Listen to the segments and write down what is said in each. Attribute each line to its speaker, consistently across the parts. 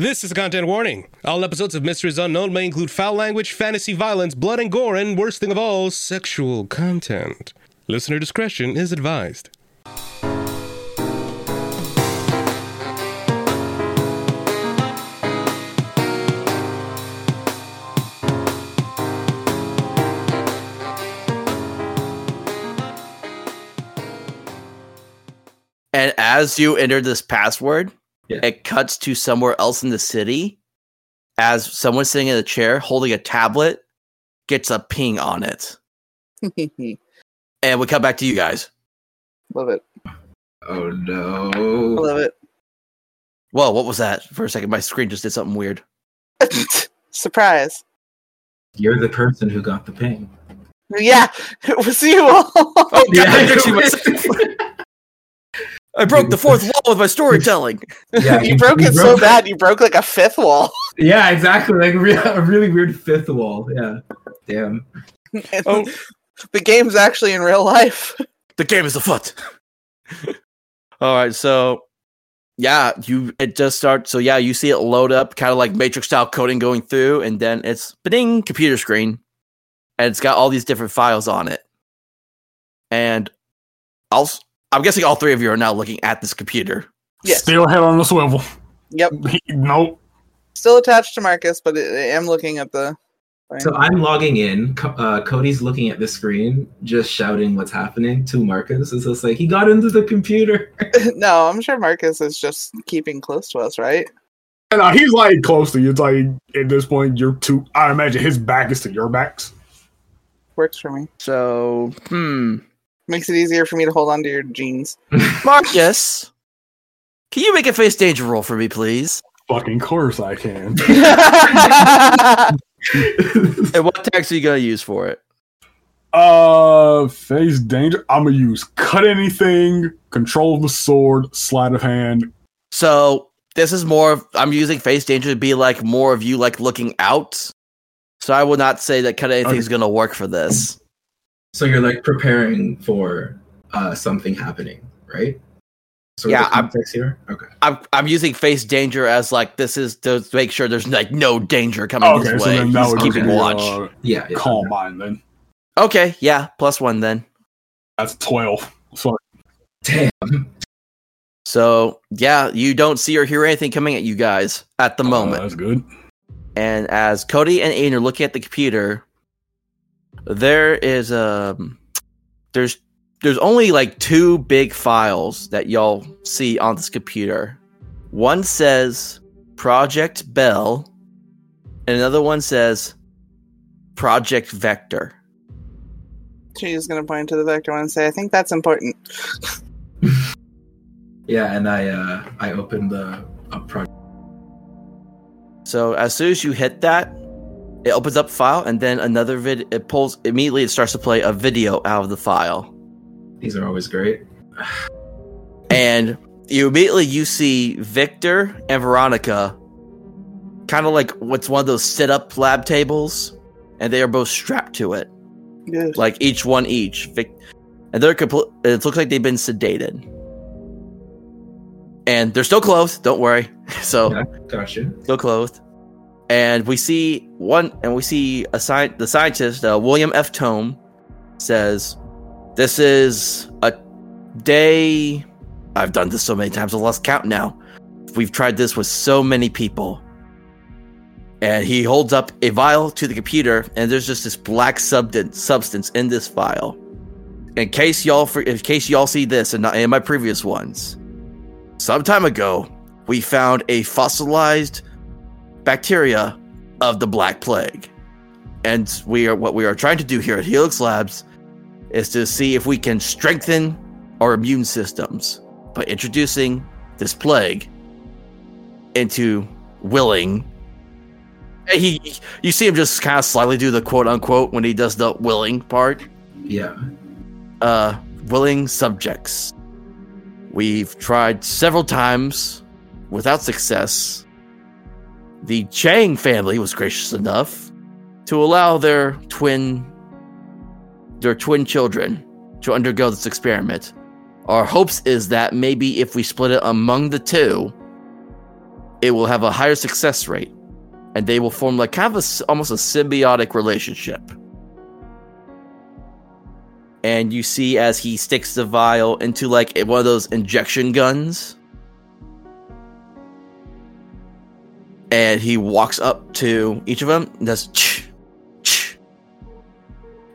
Speaker 1: This is a content warning. All episodes of Misteries Unknown may include foul language, fantasy violence, blood and gore, and worst thing of all, sexual content. Listener discretion is advised.
Speaker 2: And as you enter this password,
Speaker 3: Yeah.
Speaker 2: it cuts to somewhere else in the city as someone sitting in a chair holding a tablet gets a ping on it. And we cut back to you guys.
Speaker 4: Love it.
Speaker 3: Oh no.
Speaker 4: Love it.
Speaker 2: Whoa, what was that? For a second, my screen just did something weird.
Speaker 4: Surprise.
Speaker 3: You're the person who got the ping.
Speaker 4: Yeah, it was you all.
Speaker 2: Oh, God, I did myself. I broke the fourth wall with my storytelling.
Speaker 3: Yeah,
Speaker 4: you broke it so bad, you broke like a fifth wall.
Speaker 3: Yeah, exactly. Like re- a really weird fifth wall. Yeah. Damn.
Speaker 1: Oh.
Speaker 4: The game's actually in real life.
Speaker 2: The game is afoot. All right, so yeah, you it just starts. So yeah, you see it load up, kind of like Matrix style coding going through, and then it's ding computer screen, and it's got all these different files on it. And I'll, s- I'm guessing all three of you are now looking at this computer.
Speaker 4: Yes.
Speaker 5: Still head on the swivel.
Speaker 4: Yep.
Speaker 5: He- nope.
Speaker 4: Still attached to Marcus, but I I am looking at the.
Speaker 3: So I'm logging in. Uh, Codi's looking at the screen, just shouting what's happening to Marcus. It's just like he got into the computer.
Speaker 4: no, I'm sure Marcus is just keeping close to us, right?
Speaker 5: And uh, he's like close to you. It's like at this point, you're too. I imagine his back is to your backs.
Speaker 4: Works for me.
Speaker 2: So, hmm,
Speaker 4: Makes it easier for me to hold on to your jeans.
Speaker 2: Marcus, can you make a face danger roll for me, please?
Speaker 5: Fucking course I can.
Speaker 2: And what text are you gonna use for it?
Speaker 5: uh, face danger. I'm gonna use cut anything, control of the sword, sleight of hand.
Speaker 2: So this is more. Of, I'm using face danger to be like more of you like looking out. So I will not say that cut anything is going to work for this.
Speaker 3: So you're like preparing for uh, something happening, right? So
Speaker 2: Yeah, I'm-
Speaker 3: context here. Okay.
Speaker 2: I'm I'm using face danger as like this is to make sure there's like no danger coming
Speaker 5: Okay,
Speaker 2: this
Speaker 5: so
Speaker 2: way.
Speaker 5: then that
Speaker 2: He's
Speaker 5: would
Speaker 2: keeping
Speaker 5: be,
Speaker 2: watch.
Speaker 5: Uh,
Speaker 3: Yeah. yeah.
Speaker 5: calm mind then.
Speaker 2: Okay, yeah, plus one then.
Speaker 5: That's twelve. So
Speaker 3: Damn.
Speaker 2: So yeah, you don't see or hear anything coming at you guys at the
Speaker 5: uh,
Speaker 2: moment.
Speaker 5: that's good.
Speaker 2: And as Codi and Aidan are looking at the computer, there is um there's there's only like two big files that y'all see on this computer. One says Project Bell, and another one says Project Vector.
Speaker 4: She's gonna point to the vector one and say, "I think that's important."
Speaker 3: Yeah, and I uh I opened the up project.
Speaker 2: So as soon as you hit that, it opens up file, and then another vid. It pulls immediately. It starts to play a video out of the file.
Speaker 3: These are always great.
Speaker 2: and you immediately you see Victor and Veronica, kind of like what's one of those sit-up lab tables, and they are both strapped to it,
Speaker 4: Good.
Speaker 2: like each one each. Vic- and they're complete. It looks like they've been sedated, and they're still clothed. Don't worry. So
Speaker 3: Yeah, gotcha.
Speaker 2: still clothed. And we see one, and we see a sci- the scientist, uh, William F. Tome, says, "This is a day. I've done this so many times, I lost count now. We've tried this with so many people." And he holds up a vial to the computer, and there's just this black substance substance in this vial. In case y'all, for, in case y'all see this, and in my previous ones, some time ago, we found a fossilized bacteria of the Black Plague. And we are what we are trying to do here at Helix Labs is to see if we can strengthen our immune systems by introducing this plague into willing. He, you see him just kind of slightly do the quote unquote when he does the willing part
Speaker 3: Yeah.
Speaker 2: uh, willing subjects. We've tried several times without success. The Chang family was gracious enough to allow their twin their twin children to undergo this experiment. Our hopes is that maybe if we split it among the two, it will have a higher success rate, and they will form like kind of a almost a symbiotic relationship. And you see as he sticks the vial into like one of those injection guns, and he walks up to each of them and does. Ch- ch.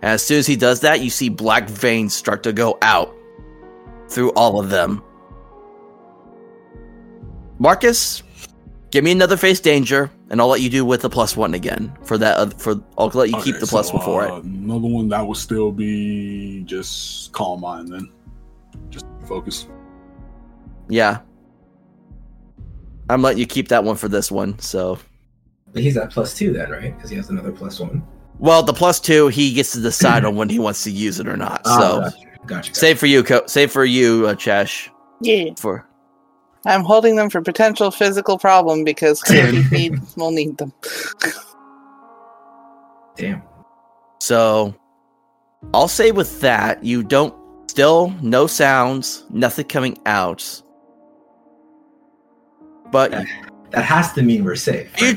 Speaker 2: And as soon as he does that, you see black veins start to go out through all of them. Marcus, give me another face danger, and I'll let you do with the plus one again for that. Uh, for I'll let you keep the
Speaker 5: so,
Speaker 2: one for
Speaker 5: uh,
Speaker 2: it.
Speaker 5: Another one that would still be just calm mind then. Just focus.
Speaker 2: Yeah, I'm letting you keep that one for this one. So,
Speaker 3: But he's at plus two then, right? Because he has another plus one.
Speaker 2: well, the plus two, he gets to decide on when he wants to use it or not.
Speaker 3: Ah,
Speaker 2: So,
Speaker 3: gotcha, gotcha. gotcha.
Speaker 2: save for you, Co- save for you, uh, Chesh.
Speaker 4: Yeah.
Speaker 2: For
Speaker 4: I'm holding them for potential physical problem because Cookie need, will need them.
Speaker 3: Damn.
Speaker 2: so, I'll say with that, you don't still no sounds, nothing coming out. But
Speaker 3: That has to mean we're safe.
Speaker 2: You,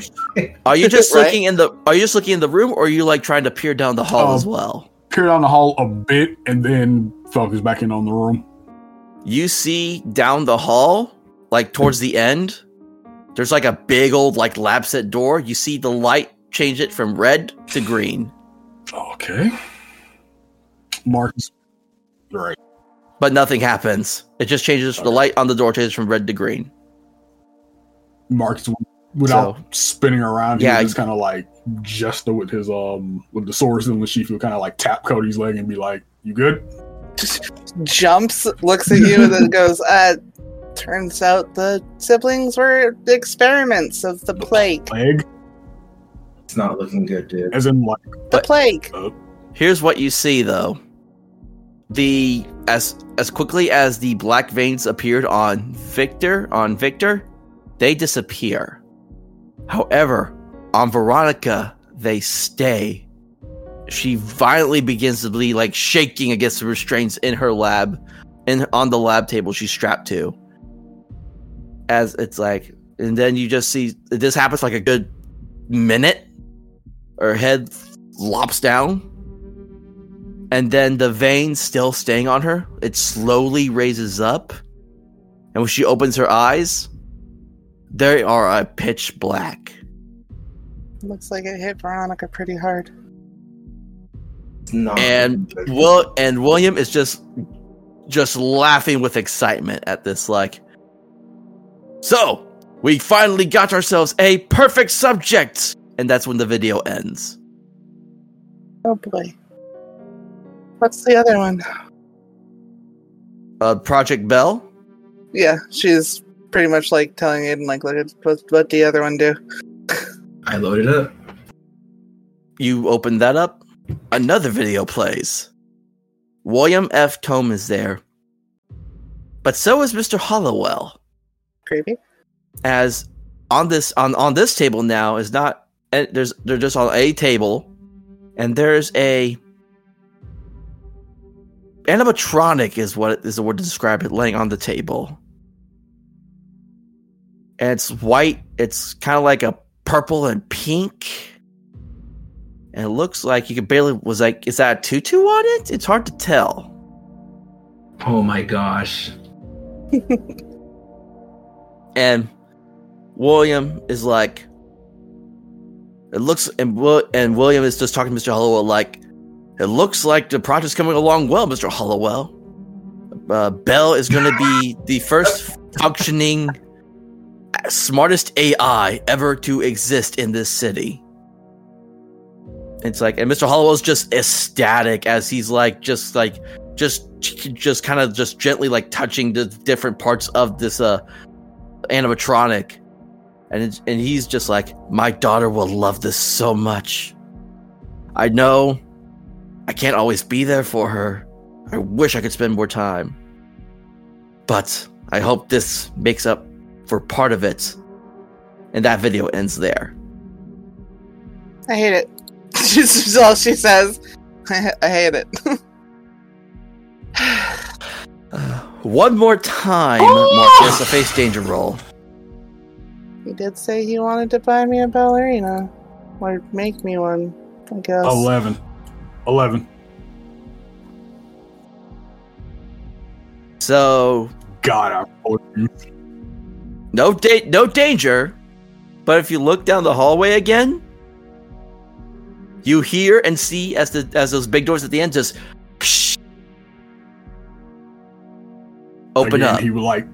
Speaker 2: are you just
Speaker 4: Right.
Speaker 2: looking in the? Are you just looking in the room, or are you like trying to peer down the hall
Speaker 5: Oh.
Speaker 2: as well?
Speaker 5: Peer down the hall a bit and then focus back in on the room.
Speaker 2: You see down the hall, like towards the end, there's like a big old like lab set door. You see the light change it from red to green,
Speaker 5: Okay. Marcus. Right.
Speaker 2: but nothing happens. It just changes. The light on the door changes from red to green.
Speaker 5: Marcus without
Speaker 2: So-
Speaker 5: spinning around,
Speaker 2: Yeah,
Speaker 5: he just kind of like gesture with his um with the sword and the sheath, he'll kind of like tap Codi's leg and be like, "You good?"
Speaker 4: Jumps, looks at you, and then goes, uh, turns out the siblings were experiments of the plague.
Speaker 5: Leg,
Speaker 3: It's not looking good, dude.
Speaker 5: as in like,
Speaker 4: The
Speaker 2: But-
Speaker 4: plague.
Speaker 2: Here's what you see though. The as as quickly as the black veins appeared on Victor on Victor, they disappear. However, on Veronica, they stay. She violently begins to be like shaking against the restraints in her lab, and on the lab table she's strapped to. As it's like, and then you just see this happens like a good minute. Her head lops down, and then the vein still staying on her, it slowly raises up. And when she opens her eyes, they are a pitch black.
Speaker 4: Looks like it hit Veronica pretty hard.
Speaker 3: It's not
Speaker 2: And
Speaker 3: looking.
Speaker 2: Will and William is just just laughing with excitement at this like So, we finally got ourselves a perfect subject. And that's when the video ends.
Speaker 4: Oh boy. What's the other one?
Speaker 2: Uh Project Bell
Speaker 4: Yeah, she's pretty much like telling Aidan, like, look at what, what the other one do.
Speaker 3: I loaded up.
Speaker 2: You open that up, another video plays. William F. Tome is there, but so is Mr. Hollowell.
Speaker 4: Creepy.
Speaker 2: As on this on on this table now is not and there's they're just on a table, and there's a animatronic is what is the word to describe it laying on the table. And it's white. It's kind of like a purple and pink. And it looks like you could barely was like, is that a tutu on it? It's hard to tell.
Speaker 3: Oh my gosh.
Speaker 2: And William is like, it looks, and and William is just talking to Mr. Hollowell like, it looks like the project's coming along well, Mr. Hollowell. Uh, Bell is going to be the first functioning, smartest AI ever to exist in this city. It's like, and Mr. Hollowell's just ecstatic as he's like, just like, just, just kind of just gently like touching the different parts of this uh animatronic, and and he's just like, my daughter will love this so much. I know, I can't always be there for her. I wish I could spend more time, but I hope this makes up for part of it. And that video ends there.
Speaker 4: I hate it. This is all she says. I, I hate it.
Speaker 2: Uh, one more time, Marcus, a face danger roll.
Speaker 4: He did say he wanted to buy me a ballerina. Or make me one, I guess.
Speaker 5: 11. 11.
Speaker 2: So
Speaker 5: God, I'm. you.
Speaker 2: No da- no danger. But if you look down the hallway again, you hear and see as the as those big doors at the end just open
Speaker 5: Again,
Speaker 2: up.
Speaker 5: He would like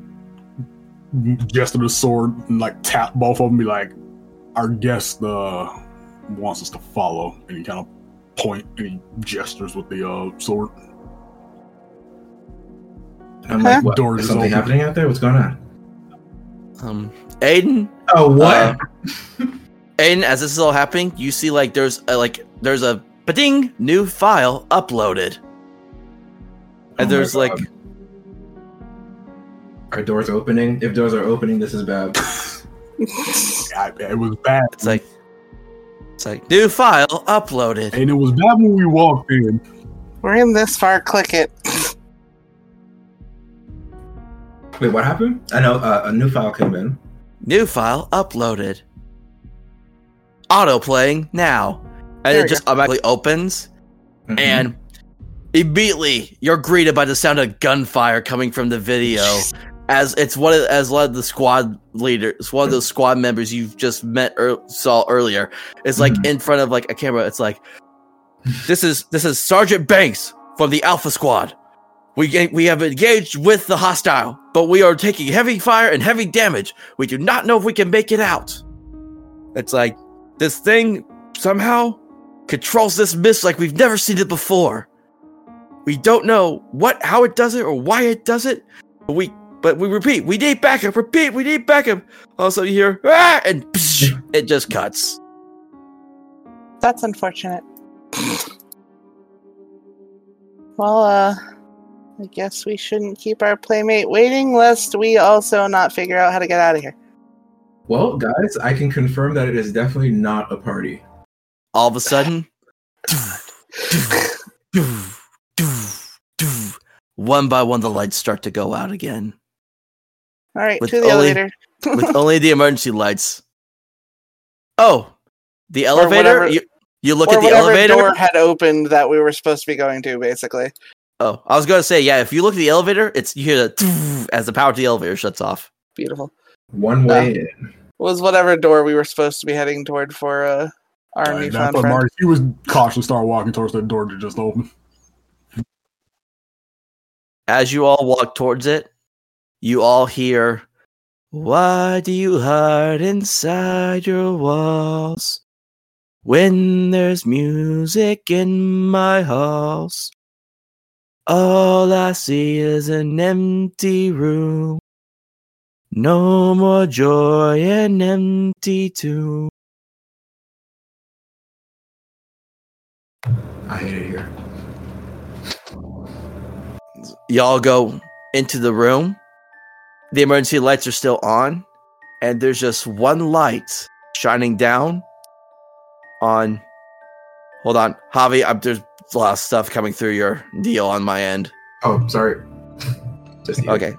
Speaker 5: gesture the sword and like tap both of them, be like, "Our guest uh, wants us to follow," and he kind of point and he gestures with the uh, sword.
Speaker 3: And I'm
Speaker 4: Huh?
Speaker 3: like, what?
Speaker 5: Doors
Speaker 3: Is
Speaker 5: is
Speaker 3: something
Speaker 5: open.
Speaker 3: happening out there? What's going on?
Speaker 2: Um, Aidan,
Speaker 3: Oh, what?
Speaker 2: Uh, Aidan, as this is all happening, you see like there's a, like there's a ding new file uploaded, and
Speaker 3: Oh
Speaker 2: there's like
Speaker 3: God. Are doors opening? If doors are opening, this is bad.
Speaker 5: I, it was bad,
Speaker 2: it's like it's like new file uploaded.
Speaker 5: and it was bad when we walked in.
Speaker 4: We're in this far, click it.
Speaker 3: Wait, what happened? I know uh, a new file came in.
Speaker 2: New file uploaded. Auto playing now. And
Speaker 4: There
Speaker 2: it
Speaker 4: we
Speaker 2: just automatically opens,
Speaker 3: Mhm.
Speaker 2: and immediately you're greeted by the sound of gunfire coming from the video. As it's one of as one of the squad leaders, one of those squad members you've just met or saw earlier. It's like
Speaker 3: Mhm.
Speaker 2: in front of like a camera. It's like this is this is Sergeant Banks from the Alpha Squad. We we have engaged with the hostile, but we are taking heavy fire and heavy damage. We do not know if we can make it out. It's like this thing somehow controls this mist like we've never seen it before. We don't know what how it does it or why it does it, but we but we repeat, we need backup. Repeat, we need backup. Also, you hear ah, and it just cuts.
Speaker 4: That's unfortunate. well, uh, I guess we shouldn't keep our playmate waiting, lest we also not figure out how to get out of here.
Speaker 3: Well, guys, I can confirm that it is definitely not a party.
Speaker 2: All of a sudden, one by one, the lights start to go out again.
Speaker 4: All right,
Speaker 2: With
Speaker 4: to the
Speaker 2: only-
Speaker 4: elevator.
Speaker 2: with only the emergency lights. Oh, the elevator.
Speaker 4: whatever-
Speaker 2: You, you look at the elevator.
Speaker 4: door had opened that we were supposed to be going to, basically.
Speaker 2: Oh, I was gonna say, yeah. If you look at the elevator, it's you hear the as the power to the elevator shuts off.
Speaker 4: Beautiful.
Speaker 3: One way in.
Speaker 4: Was whatever door we were supposed to be heading toward for uh, our
Speaker 5: Like, that's
Speaker 4: newfound
Speaker 5: what
Speaker 4: friend.
Speaker 5: Mark, he was cautious, to start walking towards that door that just opened.
Speaker 2: As you all walk towards it, you all hear, "Why do you hide inside your walls when there's music in my halls? All I see is an empty room." No more joy, an empty tomb.
Speaker 3: I hate it here.
Speaker 2: y'all go into the room. The emergency lights are still on, and there's just one light shining down on. Hold on, Javi. I'm, there's a lot of stuff coming through your deal on my end.
Speaker 3: Oh, sorry. Just.
Speaker 2: Okay,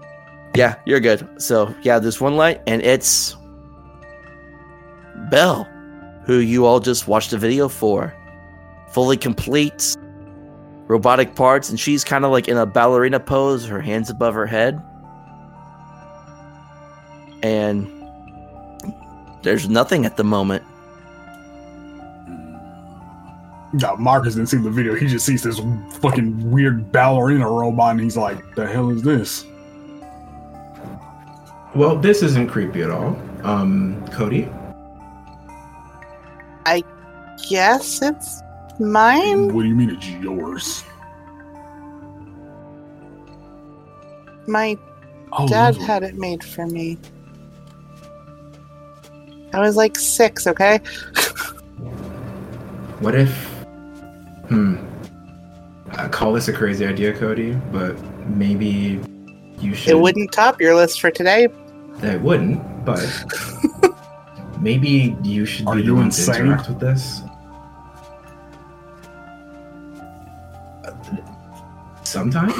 Speaker 2: yeah, you're good. So yeah, there's one light, and it's Belle, who you all just watched a video for, fully complete, robotic parts, and she's kind of like in a ballerina pose, her hands above her head, and there's nothing at the moment.
Speaker 5: No, Marcus didn't see the video. He just sees this fucking weird ballerina robot, and he's like, "The hell is this?"
Speaker 3: Well, this isn't creepy at all. Um, Codi,
Speaker 4: I guess it's mine.
Speaker 5: What do you mean it's yours?
Speaker 4: My
Speaker 5: Oh,
Speaker 4: dad
Speaker 5: those
Speaker 4: had it made for me. I was like six, okay?
Speaker 3: what if? Hmm. I call this a crazy idea, Codi, but maybe you should.
Speaker 4: It wouldn't top your list for today.
Speaker 3: It wouldn't, but maybe you should
Speaker 5: Are
Speaker 3: be the
Speaker 5: you
Speaker 3: one
Speaker 5: insane?
Speaker 3: to interact with this. Sometimes.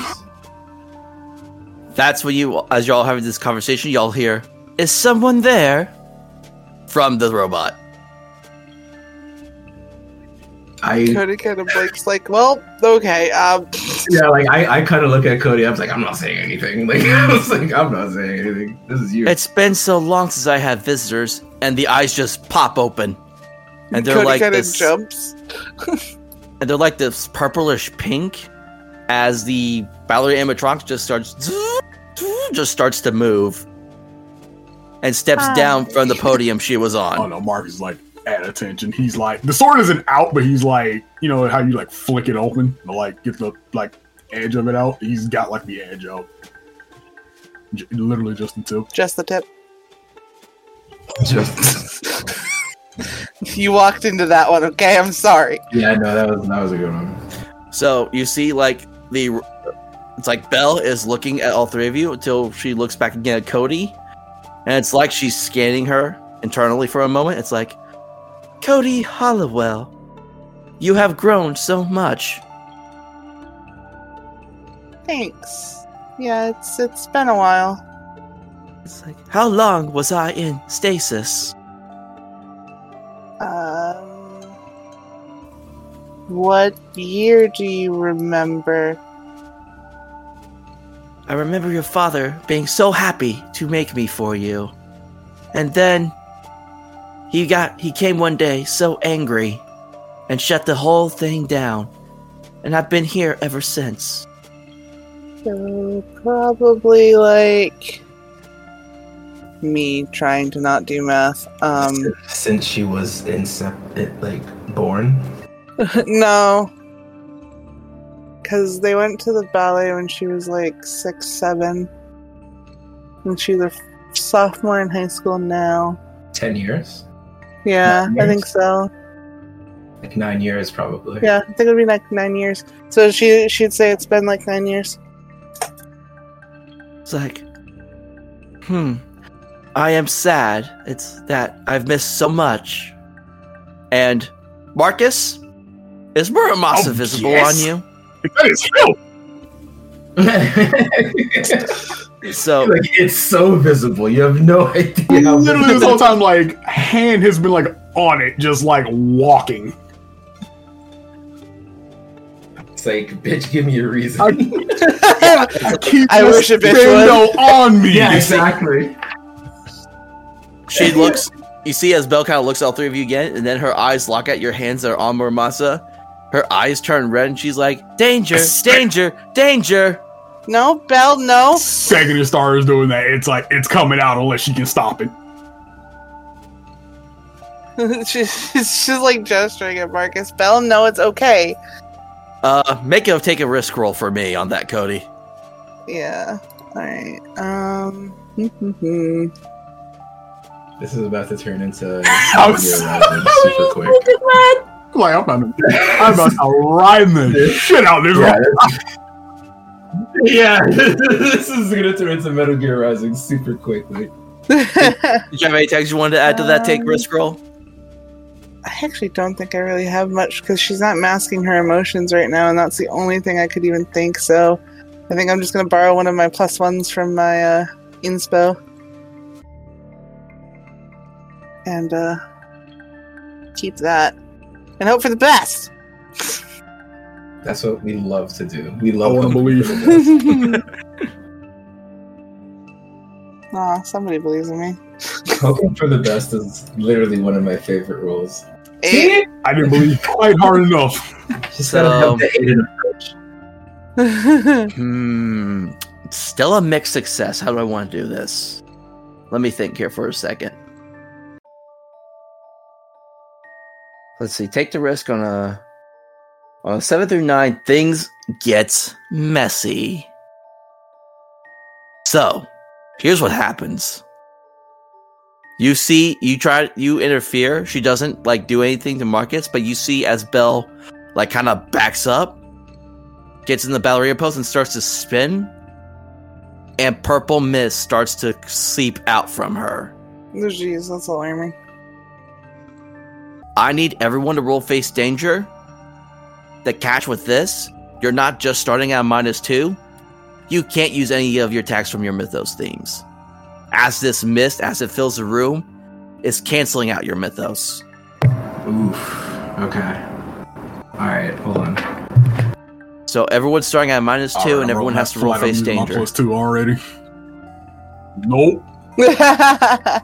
Speaker 2: That's when you, as y'all having this conversation, y'all hear, "Is someone there?" from the robot.
Speaker 3: I
Speaker 4: Codi kind of blinks, like, well, okay. Um,
Speaker 3: yeah, like I, I kind of look at Codi. I was like, I'm not saying anything. Like I was like, I'm not saying anything. This is you.
Speaker 2: It's been so long since I had visitors, and the eyes just pop open, and they're
Speaker 4: Codi
Speaker 2: like
Speaker 4: kind of
Speaker 2: this,
Speaker 4: jumps.
Speaker 2: and they're like this purplish pink, as the ballerina animatronics just starts, just starts to move, and steps
Speaker 4: Hi.
Speaker 2: down from the podium she was on.
Speaker 5: Oh no, Mark is like at attention. He's like the sword isn't out, but he's like you know how you like flick it open to like get the like edge of it out. He's got like the edge out. J- literally just the tip.
Speaker 4: Just the tip.
Speaker 3: Just
Speaker 4: You walked into that one, okay? I'm sorry.
Speaker 3: yeah, no, that was that was a good one.
Speaker 2: So you see, like the, it's like Belle is looking at all three of you until she looks back again at Codi, and it's like she's scanning her internally for a moment. It's like, Codi Hollowell, you have grown so much.
Speaker 4: Thanks. Yeah, it's it's been a while.
Speaker 2: It's like, how long was I in stasis?
Speaker 4: Um, what year do you remember?
Speaker 2: I remember your father being so happy to make me for you. And then he got he came one day so angry and shut the whole thing down. And I've been here ever since.
Speaker 4: So probably like me trying to not do math. Um,
Speaker 3: Since she was incep- like born.
Speaker 4: no, because they went to the ballet when she was like six, seven, and she's a sophomore in high school now.
Speaker 3: Ten years?
Speaker 4: Yeah, I think so.
Speaker 3: Like nine years probably.
Speaker 4: Yeah, I think it would be like nine years. So she she'd say it's been like nine years.
Speaker 2: It's like, hmm, I am sad. It's that I've missed so much. And Marcus, is Muramasa
Speaker 5: Oh,
Speaker 2: visible
Speaker 5: yes.
Speaker 2: on you?
Speaker 5: That is him.
Speaker 2: So
Speaker 3: like it's so visible. You have no idea how
Speaker 5: Literally this
Speaker 3: visible.
Speaker 5: whole time, like hand has been like on it, just like walking.
Speaker 3: It's like, bitch, give me a reason.
Speaker 5: I keep
Speaker 4: I wish a bitch
Speaker 5: Nintendo on me.
Speaker 3: yeah, exactly.
Speaker 2: she looks. You see, as Belle kind of looks at all three of you again, and then her eyes lock at your hands that are on Muramasa. Her eyes turn red, and she's like, "Danger! Danger! Danger!"
Speaker 4: No, Bell, no.
Speaker 5: Second it starts doing that, it's like it's coming out unless she can stop it.
Speaker 4: she's, she's like gesturing at Marcus. Bell, no, it's okay.
Speaker 2: Uh, make a take a risk roll for me on that, Codi.
Speaker 4: Yeah. Alright. Um.
Speaker 3: This is about to turn into
Speaker 5: I'm so-
Speaker 3: super quick.
Speaker 5: Like I'm about to, I'm about to ride the shit out of this.
Speaker 3: Yeah,
Speaker 5: one.
Speaker 3: that's- yeah, this is gonna turn into Metal Gear Rising super quickly.
Speaker 2: Did you have any text you wanted to add to that take risk roll?
Speaker 4: I actually don't think I really have much because she's not masking her emotions right now, and that's the only thing I could even think. So I think I'm just gonna borrow one of my plus ones from my uh, inspo and uh, keep that and hope for the best.
Speaker 3: That's what we love to do. We
Speaker 5: I
Speaker 3: love
Speaker 5: want to believe.
Speaker 3: for the best.
Speaker 4: Aw, somebody believes in me.
Speaker 3: Hoping for the best is literally one of my favorite rules.
Speaker 4: Eight.
Speaker 5: I didn't believe quite hard enough.
Speaker 3: Just gotta
Speaker 2: So-
Speaker 3: have the Aidan approach.
Speaker 2: Hmm. Still a mixed success. How do I want to do this? Let me think here for a second. Let's see. Take the risk on a on seven through nine. Things get messy. So, here's what happens. You see, you try, you interfere. She doesn't like do anything to Marcus, but you see as Bell like kind of backs up, gets in the ballerina pose and starts to spin, and purple mist starts to seep out from her.
Speaker 4: Jeez, that's alarming.
Speaker 2: I need everyone to roll face danger. The catch with this, you're not just starting at minus two. You can't use any of your attacks from your mythos themes. As this mist, as it fills the room, is canceling out your mythos.
Speaker 3: Oof. Okay. All right. Hold on.
Speaker 2: So everyone's starting at minus two,
Speaker 5: Alright,
Speaker 2: and
Speaker 5: I'm
Speaker 2: everyone has to roll
Speaker 5: flat. I'm
Speaker 2: face
Speaker 5: using my
Speaker 2: danger.
Speaker 5: Plus two already. Nope.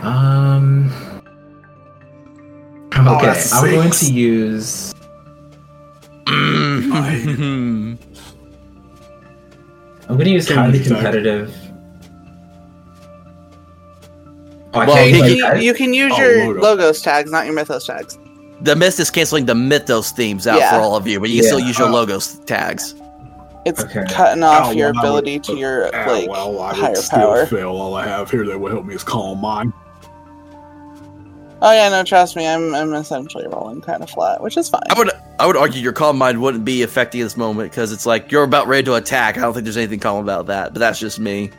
Speaker 3: Um.
Speaker 5: Oh,
Speaker 3: Okay,
Speaker 5: that's
Speaker 3: I'm going to use.
Speaker 2: Mm.
Speaker 3: I'm going to use
Speaker 5: Kinda
Speaker 3: highly competitive. Oh, I
Speaker 2: Well,
Speaker 3: can't
Speaker 2: he
Speaker 3: use
Speaker 4: you, can, you can use
Speaker 5: Oh,
Speaker 4: your
Speaker 5: logo.
Speaker 4: logos tags, not your mythos tags.
Speaker 2: the mist is canceling the mythos themes out
Speaker 4: Yeah.
Speaker 2: for all of you, but you can still use your
Speaker 5: Uh,
Speaker 2: logos tags.
Speaker 4: It's
Speaker 3: Okay.
Speaker 4: cutting off
Speaker 5: Oh,
Speaker 4: your
Speaker 5: well, I would-
Speaker 4: ability to your
Speaker 5: Ah,
Speaker 4: like
Speaker 5: well, I
Speaker 4: higher
Speaker 5: still
Speaker 4: power.
Speaker 5: fail. All I have here that will help me is calm mind.
Speaker 4: Oh yeah, no, trust me, I'm I'm essentially rolling kind of flat, which is fine.
Speaker 2: I would I would argue your calm mind wouldn't be affecting this moment because it's like you're about ready to attack. I don't think there's anything calm about that, but that's just me.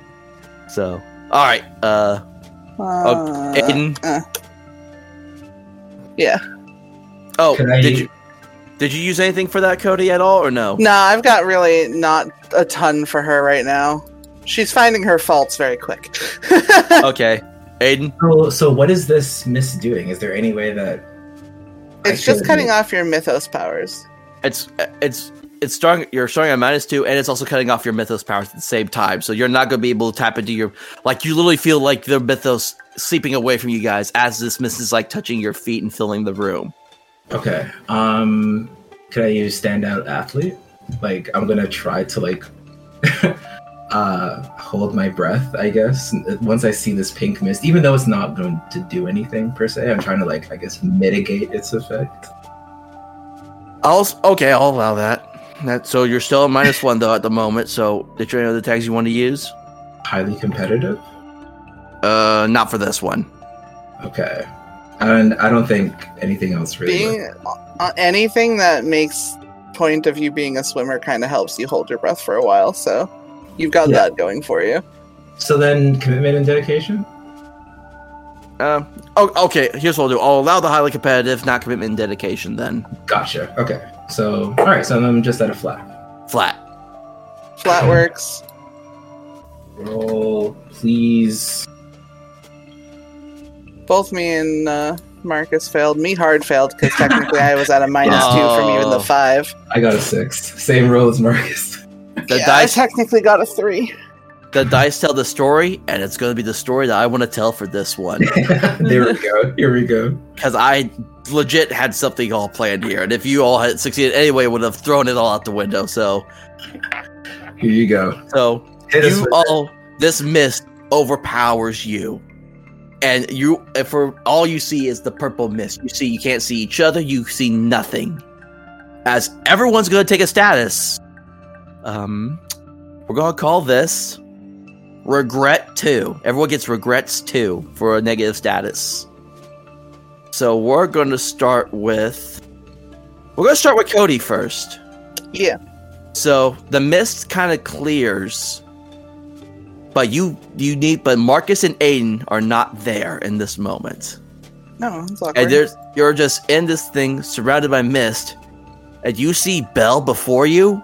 Speaker 2: So, all right, uh,
Speaker 4: Uh,
Speaker 2: Aidan.
Speaker 4: uh. Yeah.
Speaker 2: oh,
Speaker 3: Can I-
Speaker 2: did you did you use anything for that, Codi, at all, or no?
Speaker 4: No, I've got really not a ton for her right now. She's finding her faults very quick.
Speaker 2: Okay, Aidan.
Speaker 3: So, so what is this miss doing? Is there any way that I
Speaker 4: it's just
Speaker 3: could-
Speaker 4: cutting off your mythos powers.
Speaker 2: It's it's it's starting. You're starting at minus two, and it's also cutting off your mythos powers at the same time. So you're not going to be able to tap into your like. You literally feel like the mythos sleeping away from you guys as this mist is like touching your feet and filling the room.
Speaker 3: Okay. Um, could I use standout athlete? Like, I'm gonna try to like, uh, hold my breath. I guess once I see this pink mist, even though it's not going to do anything per se, I'm trying to like, I guess, mitigate its effect.
Speaker 2: I'll okay. I'll allow that. That so you're still at minus one though at the moment. So did you any other tags you want to use?
Speaker 3: Highly competitive.
Speaker 2: Uh, not for this one.
Speaker 3: Okay. And I don't think anything else really.
Speaker 4: Being uh, anything that makes point of you being a swimmer kind of helps you hold your breath for a while. So you've got
Speaker 3: Yeah.
Speaker 4: that going for you.
Speaker 3: So then, commitment and dedication.
Speaker 2: Um. Oh, okay. Here's what I'll do. I'll allow the highly competitive, not commitment and dedication. Then
Speaker 3: Gotcha. Okay. So, all right. So I'm just at a flat.
Speaker 2: flat.
Speaker 4: Flat works.
Speaker 3: Roll, please.
Speaker 4: Both me and uh, Marcus failed. Me hard failed because technically I was at a minus two from even the
Speaker 2: Oh.
Speaker 4: five.
Speaker 3: I got a six. Same roll as Marcus.
Speaker 2: The
Speaker 4: yeah,
Speaker 2: dice.
Speaker 4: I technically got a three.
Speaker 2: the dice tell the story, and it's going to be the story that I want to tell for this one.
Speaker 3: there we go. Here we go.
Speaker 2: because I legit had something all planned here, and if you all had succeeded anyway, would have thrown it all out the window. So,
Speaker 3: Here you go.
Speaker 2: so
Speaker 3: Hit
Speaker 2: you
Speaker 3: with
Speaker 2: all, this mist overpowers you, and you, and for all you see is the purple mist. You see, you can't see each other. You see nothing. As everyone's going to take a status, um, we're going to call this regret two. Everyone gets regrets two for a negative status. So we're going to start with. We're going to start with Codi first.
Speaker 4: Yeah.
Speaker 2: So the mist kind of clears, but you you need but Marcus and Aidan are not there in this moment,
Speaker 4: No, it's awkward.
Speaker 2: and there's you're just in this thing surrounded by mist, and you see Bell before you,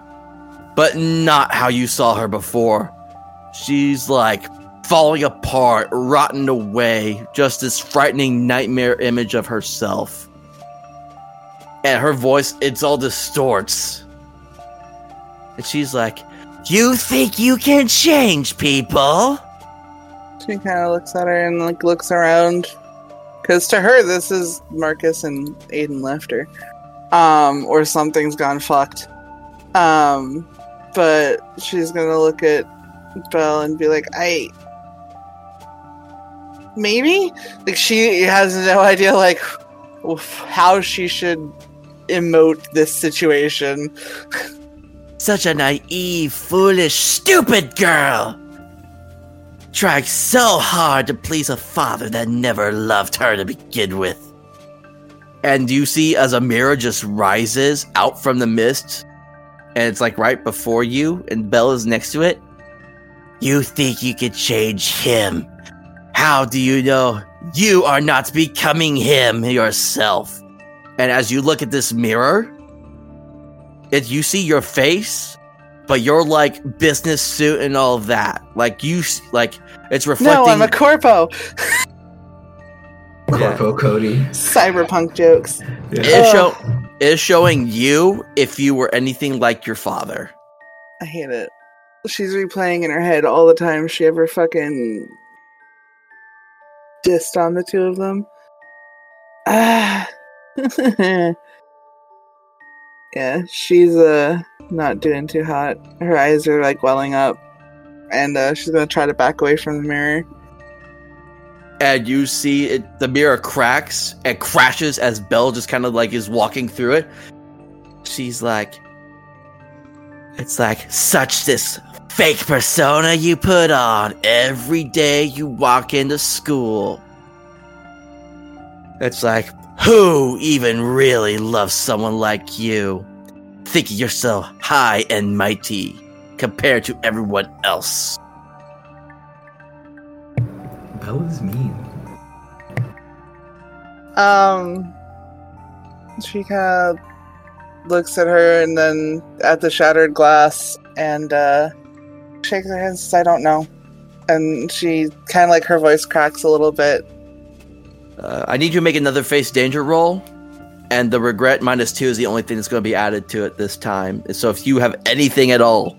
Speaker 2: but not how you saw her before. She's like falling apart, rotten away, just this frightening nightmare image of herself. And her voice, it's all distorts. And she's like, You think you can change people?
Speaker 4: She kind of looks at her and like looks around, because to her this is Marcus and Aidan left her, um, or something's gone fucked. Um, but she's gonna look at Belle and be like, "I maybe like she has no idea like how she should emote this situation."
Speaker 2: Such a naive, foolish, stupid girl! Trying so hard to please a father that never loved her to begin with. And you see as a mirror just rises out from the mist, and it's like right before you, and Bella's next to it. You think you could change him? How do you know you are not becoming him yourself? And as you look at this mirror, if you see your face but you're like business suit and all of that. Like you, like it's reflecting.
Speaker 4: No, I'm a corpo.
Speaker 2: Yeah.
Speaker 3: Corpo Codi.
Speaker 4: Cyberpunk jokes.
Speaker 2: it is
Speaker 4: Ugh.
Speaker 2: show it is showing you if you were anything like your father.
Speaker 4: I hate it. She's replaying in her head all the time she ever fucking dissed on the two of them. Ah. yeah, she's uh not doing too hot. Her eyes are like welling up, and uh, she's gonna try to back away from the mirror.
Speaker 2: And you see it, the mirror cracks and crashes as Belle just kind of like is walking through it. She's like, it's like such this fake persona you put on every day you walk into school. It's like, who even really loves someone like you? Thinking you're so high and mighty compared to everyone else.
Speaker 3: Bella's mean.
Speaker 4: Um, she kind of looks at her and then at the shattered glass and uh, shakes her head and says, I don't know. And she kind of like her voice cracks a little bit.
Speaker 2: Uh, I need you to make another face danger roll, and the regret minus two is the only thing that's going to be added to it this time. So if you have anything at all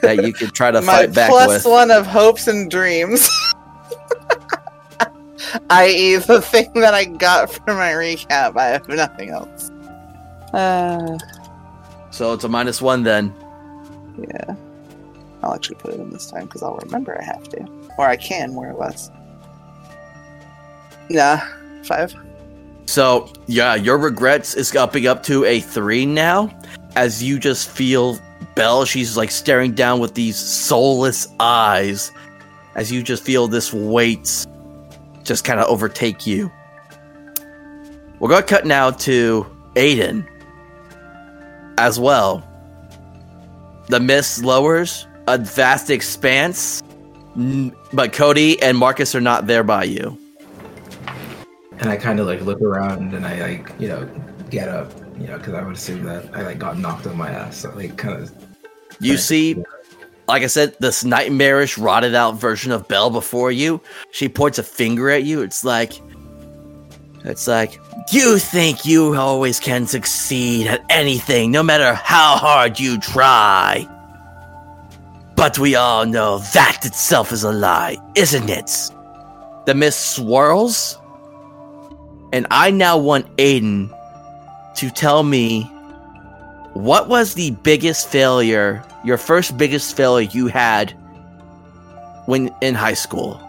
Speaker 2: that you could try to fight back
Speaker 4: plus
Speaker 2: with,
Speaker 4: one of hopes and dreams. I.e., the thing that I got for my recap. I have nothing else. Uh,
Speaker 2: so it's a minus one then.
Speaker 4: yeah. I'll actually put it in this time because I'll remember I have to. Or I can, more or less. Nah, five.
Speaker 2: So yeah, your regrets is upping up to a three now, as you just feel Belle. She's like staring down with these soulless eyes, as you just feel this weight just kind of overtake you. We're gonna cut now to Aidan as well. The mist lowers, a vast expanse, but Codi and Marcus are not there by you.
Speaker 3: And I kind of like look around and I like, you know, get up, you know, because I would assume that I like got knocked on my ass. So like kind of.
Speaker 2: You see, like I said, this nightmarish, rotted out version of Belle before you. She points a finger at you. It's like, it's like, you think you always can succeed at anything, no matter how hard you try. But we all know that itself is a lie, isn't it? The mist swirls, and I now want Aidan to tell me what was the biggest failure, your first biggest failure you had when in high school?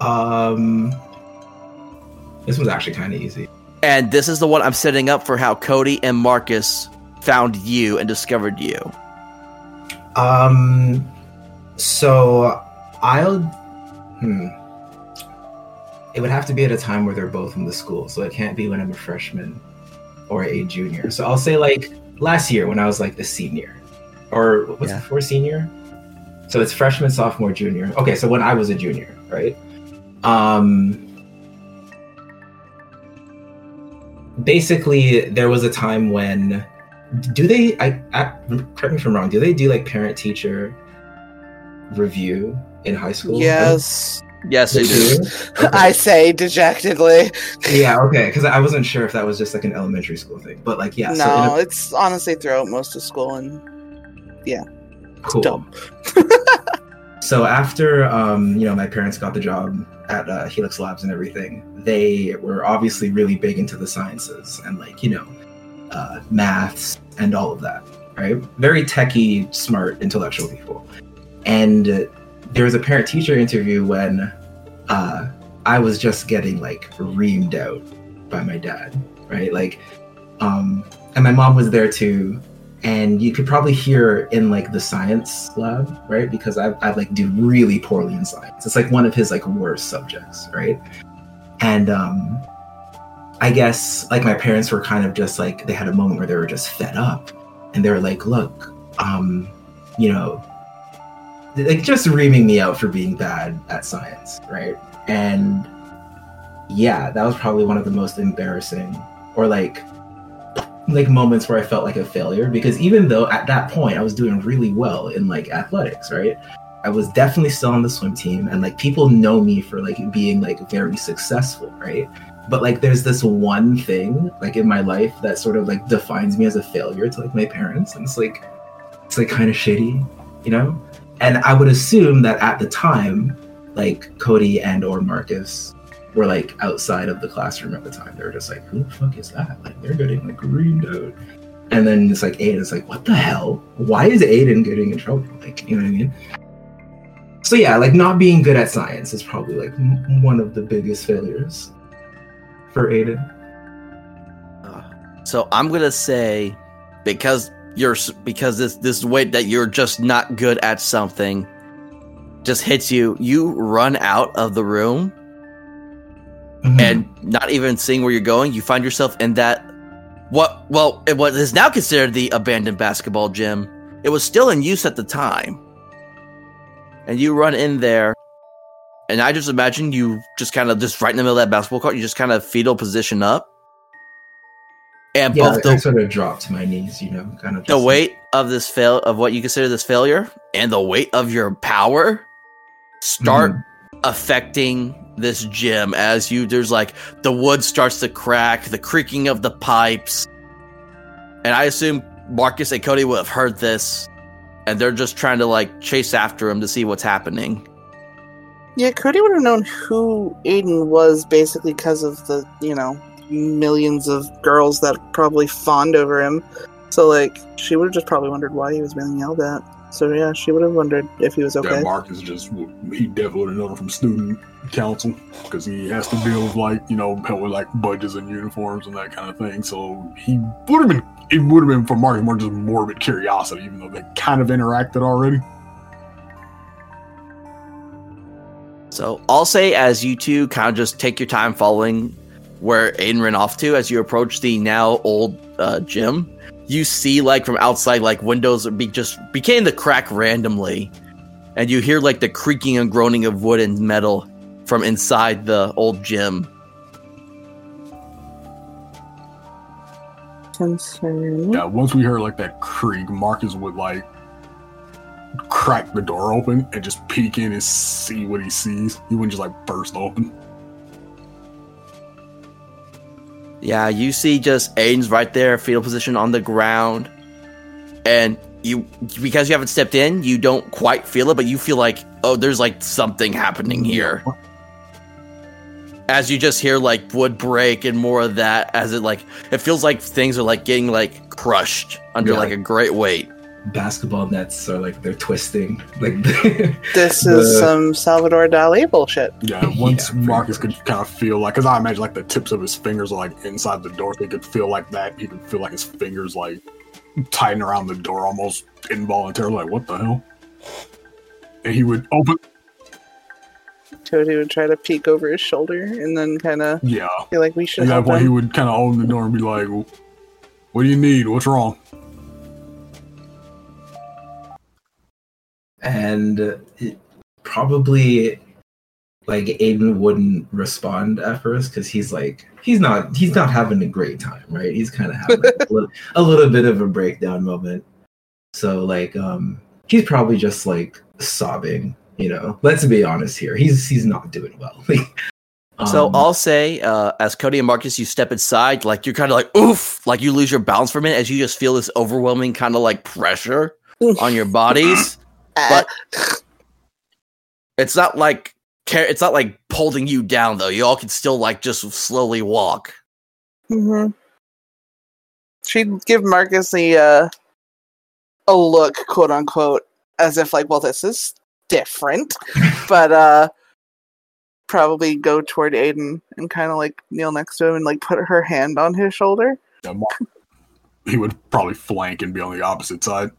Speaker 3: Um. This was actually kind of easy.
Speaker 2: And this is the one I'm setting up for how Codi and Marcus found you and discovered you.
Speaker 3: Um. So I'll. Hmm. It would have to be at a time where they're both in the school, so it can't be when I'm a freshman or a junior. So I'll say like last year when I was like a senior, or what's
Speaker 2: Yeah.
Speaker 3: it for senior? So it's freshman, sophomore, junior. Okay, so when I was a junior, right? Um. Basically, there was a time when do they? I, I correct me if I'm wrong. Do they do like parent teacher review in high school?
Speaker 4: Yes.
Speaker 2: Yes,
Speaker 3: They
Speaker 2: they do.
Speaker 3: Okay.
Speaker 4: I say dejectedly.
Speaker 3: yeah, okay, because I wasn't sure if that was just like an elementary school thing, but like yeah, so in
Speaker 4: no, it's honestly throughout most of school and
Speaker 3: yeah, cool.
Speaker 4: dumb.
Speaker 3: So after um, you know my parents got the job at uh, Helix Labs and everything, they were obviously really big into the sciences and like you know uh, maths and all of that, right? Very techy, smart, intellectual people. And uh, there was a parent teacher interview when uh, I was just getting like reamed out by my dad, right? Like, um, and my mom was there too. And you could probably hear in like the science lab, right? Because I, I like do really poorly in science. It's like one of his like worst subjects, right? And um, I guess like my parents were kind of just like they had a moment where they were just fed up, and they were like, "Look, um, you know, like just reaming me out for being bad at science, right?" And yeah, that was probably one of the most embarrassing, or like like moments where I felt like a failure because even though at that point I was doing really well in like athletics, right? I was definitely still on the swim team and like people know me for like being like very successful, right? But like there's this one thing like in my life that sort of like defines me as a failure to like my parents and it's like it's like kind of shitty, you know? And I would assume that at the time like Codi and or Marcus were like outside of the classroom at the time. They were just like, "Who the fuck is that?" Like they're getting like reamed out. And then it's like Aidan's like, "What the hell? Why is Aidan getting in trouble?" Like, you know what I mean? So yeah, like not being good at science is probably like m- one of the biggest failures for Aidan.
Speaker 2: Uh, so I'm gonna say because you're because this this way that you're just not good at something just hits you. You run out of the room
Speaker 3: Mhm.
Speaker 2: and not even seeing where you're going, you find yourself in that what well it- what is now considered the abandoned basketball gym. It was still in use at the time, and you run in there, and I just imagine you just kind of just right in the middle of that basketball court, you just kind of fetal position up, and
Speaker 3: yeah,
Speaker 2: both
Speaker 3: I
Speaker 2: the
Speaker 3: sort of dropped to my knees, you know, kind of
Speaker 2: the weight of this fail of what you consider this failure and the weight of your power start mm-hmm. affecting this gym as you there's like the wood starts to crack the creaking of the pipes. And i assume marcus and codi would have heard this and they're just trying to like chase after him to see what's happening.
Speaker 4: Yeah, Codi would have known who Aidan was basically because of the, you know, millions of girls that probably fawned over him. So, like, she would have just probably wondered why he was being yelled at. So, yeah, she would have wondered if he was okay.
Speaker 5: Yeah,
Speaker 4: Mark
Speaker 5: is just he definitely would have known from student council because he has to deal with like you know help with like budgets and uniforms and that kind of thing. So he would have been it would have been for Mark more just morbid curiosity, even though they kind of interacted already.
Speaker 2: So I'll say as you two kind of just take your time following where Aidan ran off to as you approach the now old uh, gym, you see like from outside like windows be just became to crack randomly, and you hear like the creaking and groaning of wood and metal from inside the old gym.
Speaker 4: Concern.
Speaker 5: Yeah, once we heard like that creak, Marcus would like crack the door open and just peek in and see what he sees. He wouldn't just like burst open.
Speaker 2: Yeah, you see just Aidan's right there, fetal position on the ground. And you because you haven't stepped in, you don't quite feel it, but you feel like, oh, there's like something happening here. As you just hear like wood break and more of that, as it like it feels like things are like getting like crushed under
Speaker 3: Yeah.
Speaker 2: like a great weight.
Speaker 3: Basketball nets are like they're twisting. Like
Speaker 4: This is some Salvador Dali bullshit.
Speaker 5: Yeah, once
Speaker 3: Yeah,
Speaker 5: Marcus
Speaker 3: much.
Speaker 5: could kind of feel like, because I imagine like the tips of his fingers are like inside the door. He could feel like that. He could feel like his fingers like tighten around the door almost involuntarily. Like, what the hell? And he would open.
Speaker 4: Codi would try to peek over his shoulder and then kind of
Speaker 5: Yeah.
Speaker 4: feel like we should
Speaker 5: At that point, he would kind of open the door and be like, "What do you need? What's wrong?"
Speaker 3: And it probably like Aidan wouldn't respond at first because he's like he's not he's not having a great time, right? He's kind of having a, little, a little bit of a breakdown moment. So like um he's probably just like sobbing, you know. Let's be honest here. He's he's not doing well.
Speaker 2: So
Speaker 3: Um,
Speaker 2: I'll say, uh, as Codi and Marcus, you step inside, like you're kind of like oof, like you lose your balance for a minute as you just feel this overwhelming kind of like pressure on your bodies. but it's not like ca- it's not like holding you down though. You all can still like just slowly walk.
Speaker 4: hmm She'd give Marcus the uh, a look, quote unquote, as if like, well, this is different, but uh, probably go toward Aidan and kind of like kneel next to him and like put her hand on his shoulder.
Speaker 5: Yeah, Mar- he would probably flank and be on the opposite side.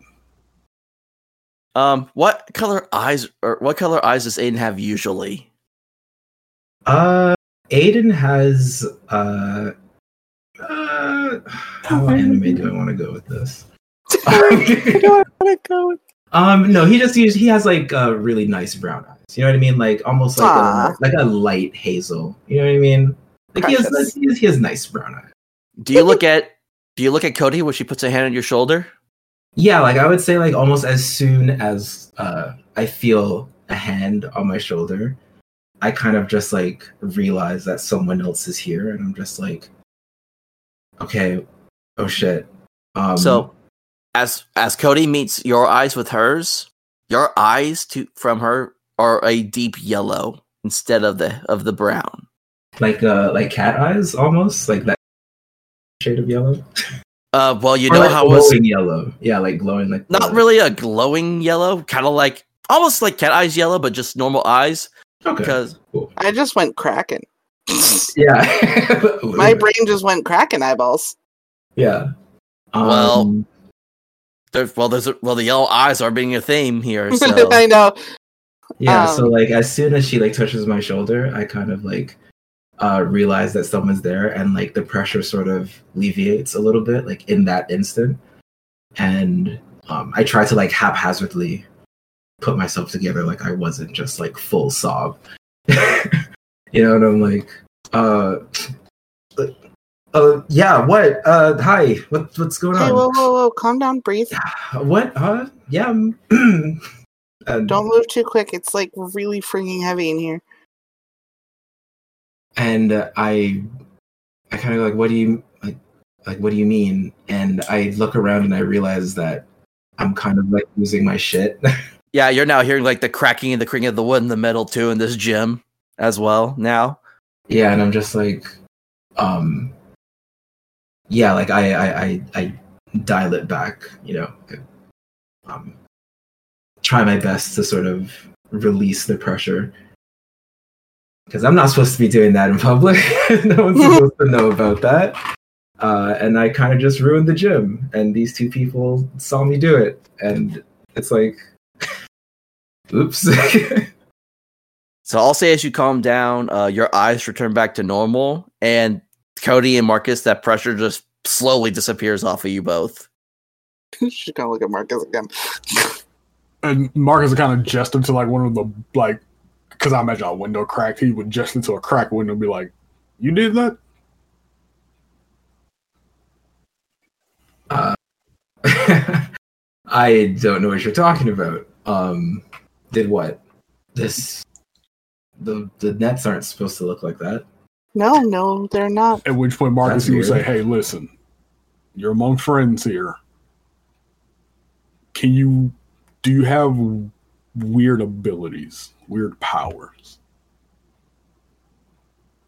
Speaker 2: Um, what color eyes or what color eyes does Aidan have usually?
Speaker 3: Uh, Aidan has uh, uh how anime do I want to go with this?
Speaker 4: I don't want to go.
Speaker 3: um, no, he just he, he has like uh, really nice brown eyes. You know what I mean? Like almost like a, like a light hazel. You know what I mean? Like he has, he has he has nice brown eyes.
Speaker 2: Do you look at Do you look at Codi when she puts a hand on your shoulder?
Speaker 3: Yeah, like I would say, like almost as soon as uh, I feel a hand on my shoulder, I kind of just like realize that someone else is here, and I'm just like, okay, oh shit. Um,
Speaker 2: so, as as Codi meets your eyes with hers, your eyes to from her are a deep yellow instead of the of the brown.
Speaker 3: like uh, like cat eyes, almost like that shade of yellow.
Speaker 2: Uh, well, you
Speaker 3: Or
Speaker 2: know
Speaker 3: like
Speaker 2: how it was
Speaker 3: yellow, yeah, like glowing like
Speaker 2: not
Speaker 3: the-
Speaker 2: really a glowing yellow, kind of like almost like cat eyes yellow, but just normal eyes.
Speaker 3: Okay,
Speaker 2: Because
Speaker 3: cool.
Speaker 4: I just went cracking.
Speaker 3: yeah,
Speaker 4: My brain just went cracking eyeballs.
Speaker 3: yeah.
Speaker 2: Well,
Speaker 3: Um,
Speaker 2: there's well, there's a, well the yellow eyes are being a theme here. So
Speaker 4: I know.
Speaker 3: Yeah, so
Speaker 4: Um,
Speaker 3: like as soon as she like touches my shoulder, I kind of like uh realize that someone's there and like the pressure sort of alleviates a little bit like in that instant. And um I try to like haphazardly put myself together like I wasn't just like full sob. you know, and I'm like, uh uh yeah, what? Uh hi, what what's going
Speaker 4: Hey,
Speaker 3: on?
Speaker 4: whoa, whoa, whoa! Calm down, breathe.
Speaker 3: What? Huh? Yeah. and-
Speaker 4: Don't move too quick. It's like really freaking heavy in here.
Speaker 3: And uh, I, I kind of like, what do you like? Like, what do you mean? And I look around and I realize that I'm kind of like losing my shit.
Speaker 2: yeah, you're now hearing like the cracking and the creaking of the wood in the metal too in this gym as well. Now,
Speaker 3: yeah, and I'm just like, um, yeah, like I, I, I, I dial it back, you know, um, try my best to sort of release the pressure. Because I'm not supposed to be doing that in public. no one's supposed to know about that. Uh, and I kind of just ruined the gym, and these two people saw me do it, and it's like, oops.
Speaker 2: so I'll say as you calm down, uh, your eyes return back to normal, and Codi and Marcus, that pressure just slowly disappears off of you both.
Speaker 4: She's gonna look at Marcus again.
Speaker 5: And Marcus kind of gestured to like one of the like, because I imagine a window cracked. He would just into a crack window and be like, "You did that?"
Speaker 3: Uh, I don't know what you're talking about. Um, did what? This the the nets aren't supposed to look like that.
Speaker 4: No, no, they're not.
Speaker 5: At which point Marcus would say, "Hey, listen, you're among friends here. Can you do you have weird abilities, weird powers?"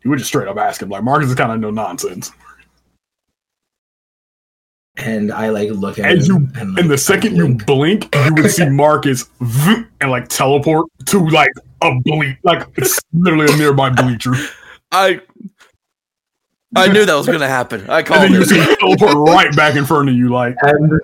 Speaker 5: You would just straight up ask him. Like Marcus is kind of no nonsense.
Speaker 3: And I like look at
Speaker 5: And you-
Speaker 3: and, like,
Speaker 5: And the
Speaker 3: I
Speaker 5: second you
Speaker 3: blink.
Speaker 5: blink, you would see Marcus and like teleport to like a bleach, like it's literally a nearby bleacher.
Speaker 2: I I knew that was gonna happen. I
Speaker 5: And
Speaker 2: called
Speaker 5: then you
Speaker 2: it.
Speaker 5: see teleport right back in front of you, like
Speaker 3: and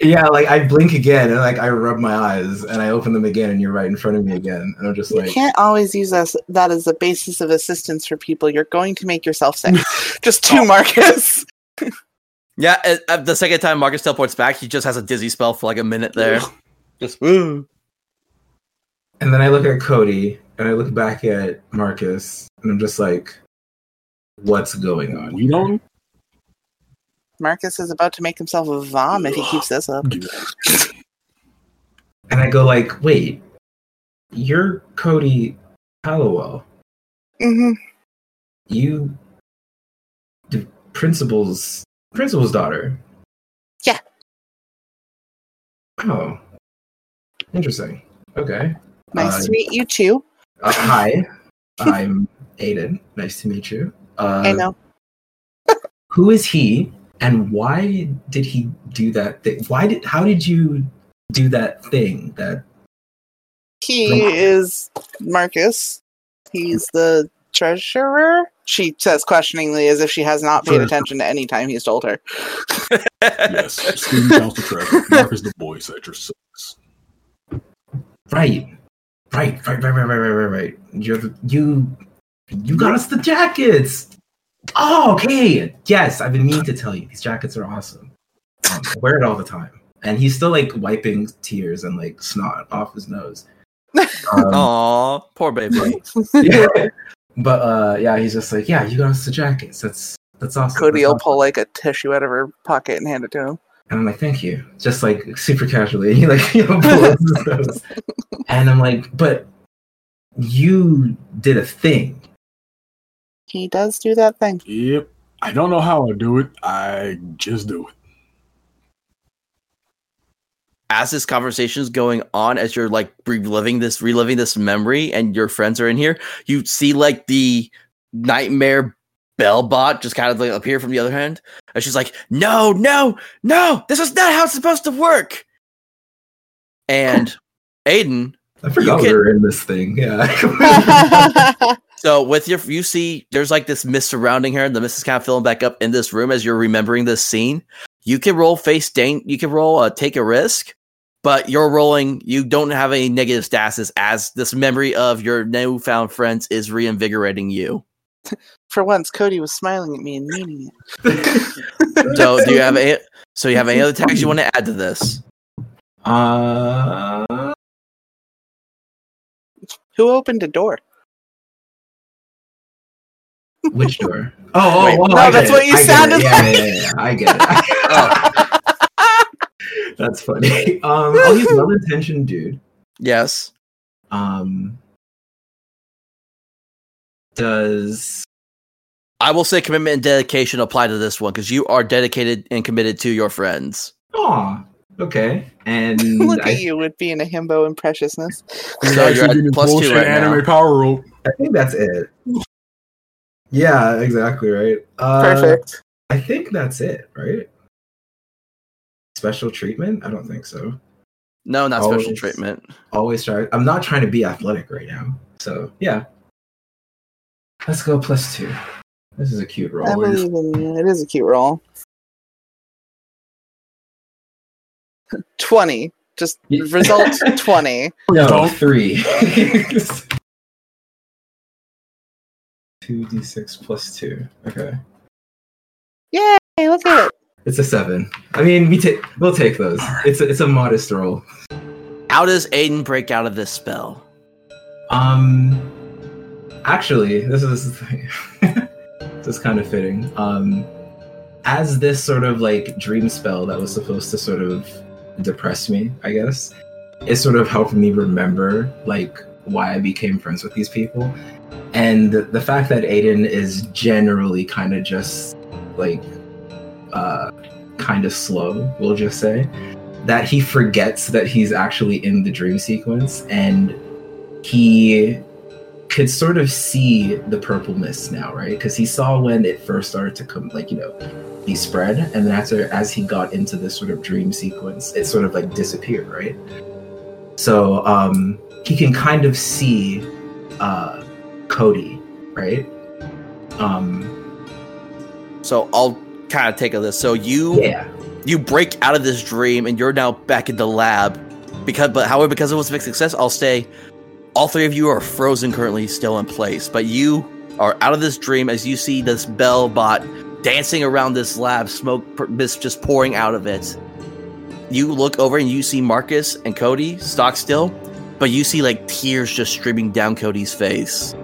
Speaker 3: yeah, like I blink again and like I rub my eyes and I open them again and you're right in front of me again and I'm just
Speaker 4: You
Speaker 3: like You
Speaker 4: can't always use us, that as a basis of assistance for people. You're going to make yourself sick. Just two, Marcus.
Speaker 2: Yeah, uh, uh, the second time Marcus teleports back, he just has a dizzy spell for like a minute there. Just woo.
Speaker 3: and then I look at Codi and I look back at Marcus and I'm just like, what's going on?
Speaker 5: we don't
Speaker 4: Marcus is about to make himself a vom if he keeps this up.
Speaker 3: And I go like, wait, you're Codi Hallowell.
Speaker 4: hmm
Speaker 3: You the principal's principal's daughter.
Speaker 4: Yeah.
Speaker 3: Oh. Interesting. Okay.
Speaker 4: Nice
Speaker 3: Uh,
Speaker 4: to meet you too.
Speaker 3: Uh, hi. I'm Aidan. Nice to meet you. Uh,
Speaker 4: I know.
Speaker 3: Who is he and why did he do that thing? Why did how did you do that thing that
Speaker 4: He is Marcus. He's the treasurer. She says questioningly, as if she has not paid
Speaker 5: Sure.
Speaker 4: attention to any time he's told her.
Speaker 5: Yes, student council treasurer. Marcus the voice at your.
Speaker 3: Right. Right, right, right, right, right, right, right, right. You have, you you got us the jackets. Oh, okay. Yes, I've been meaning to tell you. These jackets are awesome. Um, I wear it all the time. And he's still like wiping tears and like snot off his nose. Um,
Speaker 2: Aw, poor baby.
Speaker 3: yeah. But uh yeah, he's just like, Yeah, you got us the jackets. That's That's awesome.
Speaker 4: Codi
Speaker 3: That's
Speaker 4: will
Speaker 3: awesome.
Speaker 4: pull like a tissue out of her pocket and hand it to him.
Speaker 3: And I'm like, thank you. Just like super casually. He like, you know, pulls his nose. And I'm like, but you did a thing.
Speaker 4: He does do that thing.
Speaker 5: Yep. I don't know how I do it. I just do it.
Speaker 2: as this conversation is going on, as you're like reliving this, reliving this memory, and your friends are in here, you see like the nightmare bellbot just kind of like appear from the other hand, and she's like, "No, no, no! This is not how it's supposed to work." And Aidan,
Speaker 3: I forgot
Speaker 2: You
Speaker 3: we were in this thing. Yeah.
Speaker 2: so with your, you see, there's like this mist surrounding her, and the mist is kind of filling back up in this room as you're remembering this scene. You can roll face dang, you can roll uh, take a risk, but you're rolling. You don't have any negative statuses as this memory of your newfound friends is reinvigorating you.
Speaker 4: For once, Codi was smiling at me and meaning it.
Speaker 2: So do you have any? So you have any other tags you want to add to this?
Speaker 3: uh,
Speaker 4: Who opened a door?
Speaker 3: which door? Oh, oh,
Speaker 2: Wait.
Speaker 3: oh
Speaker 4: No,
Speaker 3: I
Speaker 4: that's what
Speaker 3: it.
Speaker 4: you
Speaker 3: I get it.
Speaker 4: sounded
Speaker 3: yeah, Yeah, yeah, yeah, I get it. That's funny. Um, oh, he's well intentioned dude.
Speaker 2: Yes.
Speaker 3: Um, does
Speaker 2: I will say commitment and dedication apply to this one because you are dedicated and committed to your friends.
Speaker 3: oh okay? And
Speaker 4: Look
Speaker 3: I,
Speaker 4: at you with being a himbo and preciousness.
Speaker 2: So you're at plus two
Speaker 5: bullshit
Speaker 2: right now.
Speaker 5: anime power rope.
Speaker 3: I think that's it. Yeah, exactly right. Uh,
Speaker 4: Perfect.
Speaker 3: I think that's it, right? Special treatment? I don't think so.
Speaker 2: No, not special treatment.
Speaker 3: Always try. I'm not trying to be athletic right now, so yeah. Let's go plus two. This is a cute roll.
Speaker 4: I believe in you. It is a cute roll. 20. Just
Speaker 3: Yeah.
Speaker 4: result 20.
Speaker 3: No,
Speaker 5: Don't.
Speaker 3: three. Two d six plus two. Okay,
Speaker 4: Yay, look at it.
Speaker 3: it's a seven. I mean, we take we'll take those. It's a, it's a modest roll.
Speaker 2: How does Aiden break out of this spell?
Speaker 3: Um, actually, this is this is kind of fitting. Um, as this sort of like dream spell that was supposed to sort of depress me, I guess, it sort of helped me remember like why I became friends with these people, and the, the fact that Aidan is generally kind of just like uh kind of slow, we'll just say that he forgets that he's actually in the dream sequence and he could sort of see the purple mist now, right? Because he saw when it first started to come, like you know, be spread, and then after as he got into this sort of dream sequence, it sort of like disappeared, right? So um, he can kind of see uh, Codi, right? Um,
Speaker 2: So I'll kind of take of this. So you
Speaker 3: yeah,
Speaker 2: you break out of this dream and you're now back in the lab because but however because it was a big success i'll say all three of you are frozen currently still in place but you are out of this dream as you see this bell bot dancing around this lab smoke mist just pouring out of it you look over and you see marcus and codi stock still but you see like tears just streaming down codi's face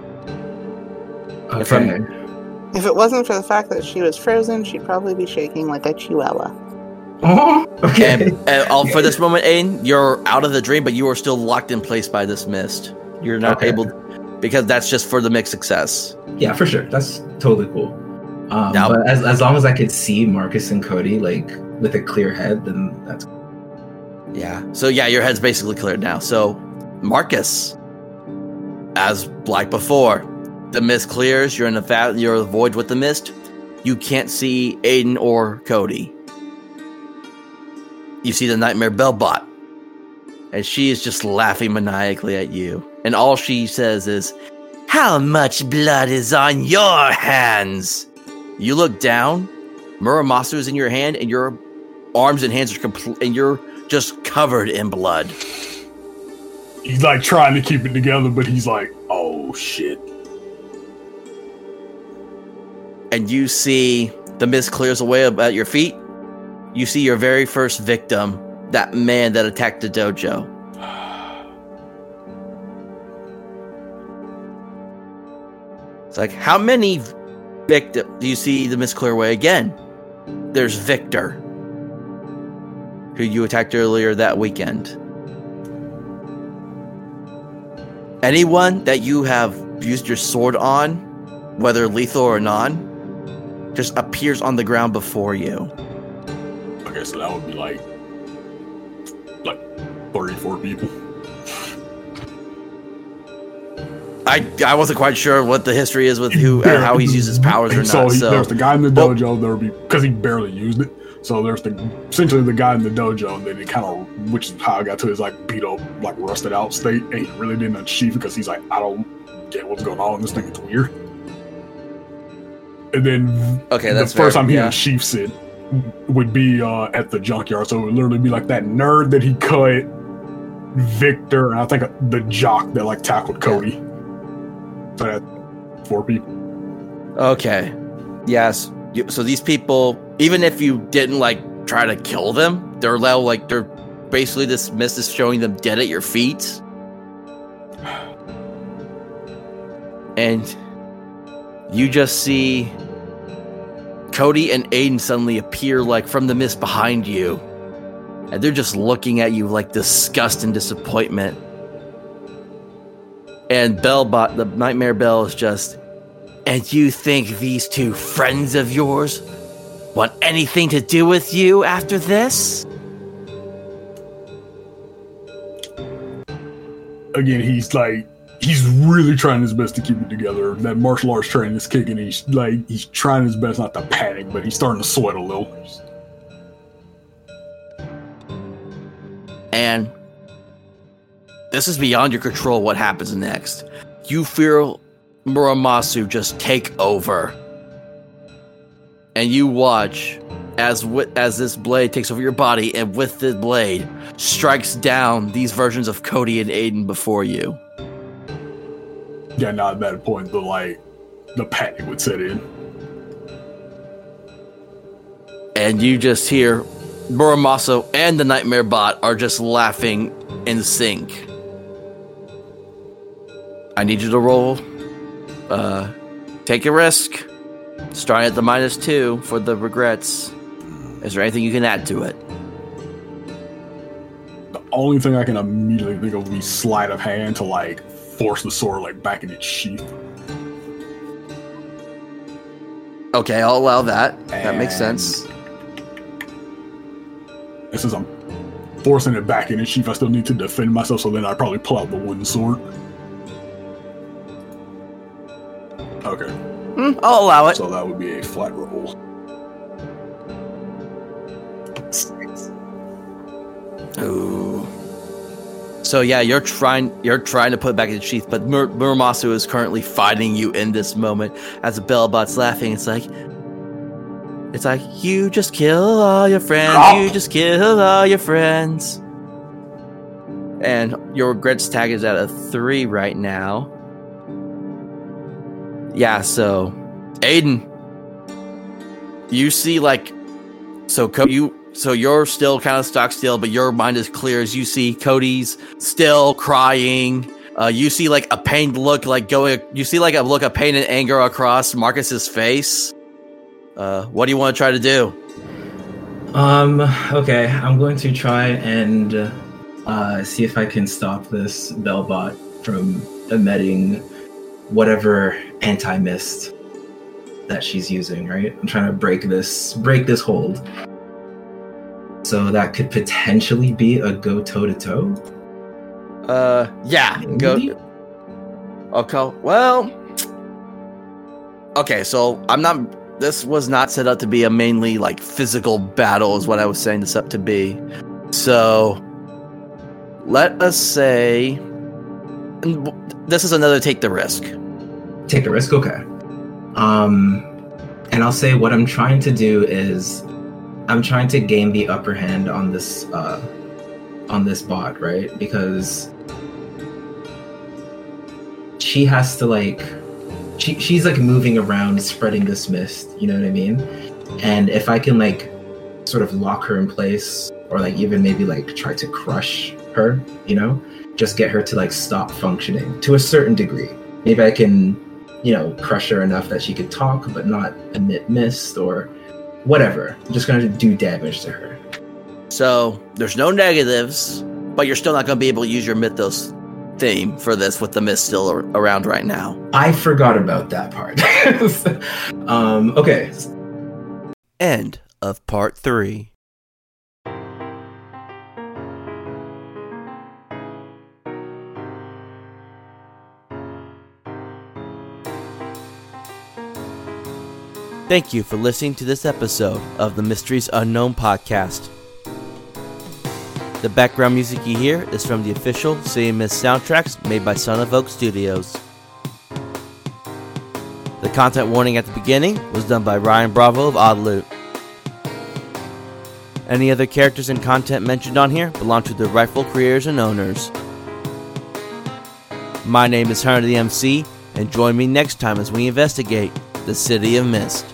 Speaker 3: okay.
Speaker 2: From-
Speaker 4: If it wasn't for the fact that she was frozen, she'd probably be shaking like a chihuahua.
Speaker 3: Oh, okay.
Speaker 2: and, and all, for this moment aidan you're out of the dream but you are still locked in place by this mist you're not
Speaker 3: Okay.
Speaker 2: able because that's just for the mixed success
Speaker 3: Yeah, for sure. That's totally cool. Um,
Speaker 2: Now-
Speaker 3: but as, as long as I could see Marcus and Codi like with a clear head, then that's
Speaker 2: Yeah. So yeah, your head's basically cleared now. So Marcus, as like before, the mist clears. You're in the fa- you're in the void with the mist. You can't see Aidan or Codi. You see the nightmare bellbot, and she is just laughing maniacally at you. And all she says is, "How much blood is on your hands?" You look down. Muramasu is in your hand, and your arms and hands are complete, and you're just covered in blood.
Speaker 5: He's like trying to keep it together, but he's like, oh shit.
Speaker 2: And you see the mist clears away at your feet. You see your very first victim, that man that attacked the dojo. Like, how many Victor, do you see the Miss Clearway again? There's Victor, who you attacked earlier that weekend. Anyone that you have used your sword on, whether lethal or non, just appears on the ground before you.
Speaker 5: Okay, so that would be like like 34 people.
Speaker 2: I I wasn't quite sure what the history is with who uh, how he's used his powers or
Speaker 5: so
Speaker 2: not.
Speaker 5: he-
Speaker 2: So
Speaker 5: there's the guy in the dojo. There would be because he barely used it. So there's the essentially the guy in the dojo, and then he kind of, which is how I got to his like beat up, like rusted out state, and he really didn't achieve it because he's like, I don't get what's going on. In this thing is weird. And then
Speaker 2: okay, that's
Speaker 5: the first
Speaker 2: fair,
Speaker 5: time he
Speaker 2: yeah.
Speaker 5: unsheaths it would be uh, at the junkyard. So it would literally be like that nerd that he cut, Victor, and I think the jock that like tackled Codi. So four people.
Speaker 2: Okay. Yes. So these people, even if you didn't like try to kill them, they're now like they're basically this mist is showing them dead at your feet. And you just see Codi and Aidan suddenly appear like from the mist behind you. And they're just looking at you like disgust and disappointment. And Bellbot, the Nightmare Bell, is just and you think these two friends of yours want anything to do with you after this?
Speaker 5: again, he's like he's really trying his best to keep it together. That martial arts training is kicking. He's like he's trying his best not to panic, but he's starting to sweat a little.
Speaker 2: And this is beyond your control what happens next. You feel Muramasu just take over. And you watch as wi- as this blade takes over your body and with the blade strikes down these versions of Codi and Aidan before you.
Speaker 5: Yeah, not at that point, but like the panic would set in.
Speaker 2: and you just hear Muramasu and the Nightmare Bot are just laughing in sync. I need you to roll. Uh, take a risk. Starting at the minus two for the regrets. Is there anything you can add to it?
Speaker 5: The only thing I can immediately think of would be sleight of hand to like force the sword like back in its sheath.
Speaker 2: Okay, I'll allow that. That makes sense.
Speaker 5: And since I'm forcing it back in its sheath, I still need to defend myself. So then I probably pull out the wooden sword. Okay,
Speaker 2: Hmm, I'll allow it.
Speaker 5: so that would be a flat roll.
Speaker 2: Ooh. So yeah, you're trying you're trying to put it back in the sheath, but Mur- Muramasu is currently fighting you in this moment as the Bellbot's laughing. It's like it's like you just kill all your friends, you just kill all your friends. And your regrets tag is at a three right now. Yeah, so Aidan, you see like so Co- you so you're still kind of stock still, but your mind is clear as you see Codi's still crying. Uh, you see like a pained look, like going. You see like a look of pain and anger across Marcus's face. Uh, what do you want to try to do?
Speaker 3: Um. Okay, I'm going to try and uh, see if I can stop this Bellbot from emitting whatever anti mist that she's using. Right. I'm trying to break this break this hold. So that could potentially be a go toe to toe.
Speaker 2: Uh, yeah, go. Okay. Well. Okay, so I'm not. This was not set up to be a mainly like physical battle, is what I was saying this up to be. So, let us say, this is another take the risk.
Speaker 3: Take a risk. Okay. Um, and I'll say what I'm trying to do is I'm trying to gain the upper hand on this uh, on this bot, right? Because she has to like she she's like moving around spreading this mist, you know what I mean? And if I can like sort of lock her in place or like even maybe like try to crush her, you know, just get her to like stop functioning to a certain degree. Maybe I can you know, crush her enough that she could talk but not emit mist or whatever. I'm just gonna do damage to her.
Speaker 2: So there's no negatives, but you're still not going to be able to use your mythos theme for this with the mist still around right now.
Speaker 3: I forgot about that part. um, okay,
Speaker 2: End of part three. Thank you for listening to this episode of the Misteries Unknown podcast. The background music you hear is from the official City of Mist soundtracks made by Son of Oak Studios. The content warning at the beginning was done by Ryan Bravo of Odd Loot. Any other characters and content mentioned on here belong to the rightful creators and owners. My name is Hunter the MC, and join me next time as we investigate the City of Mist.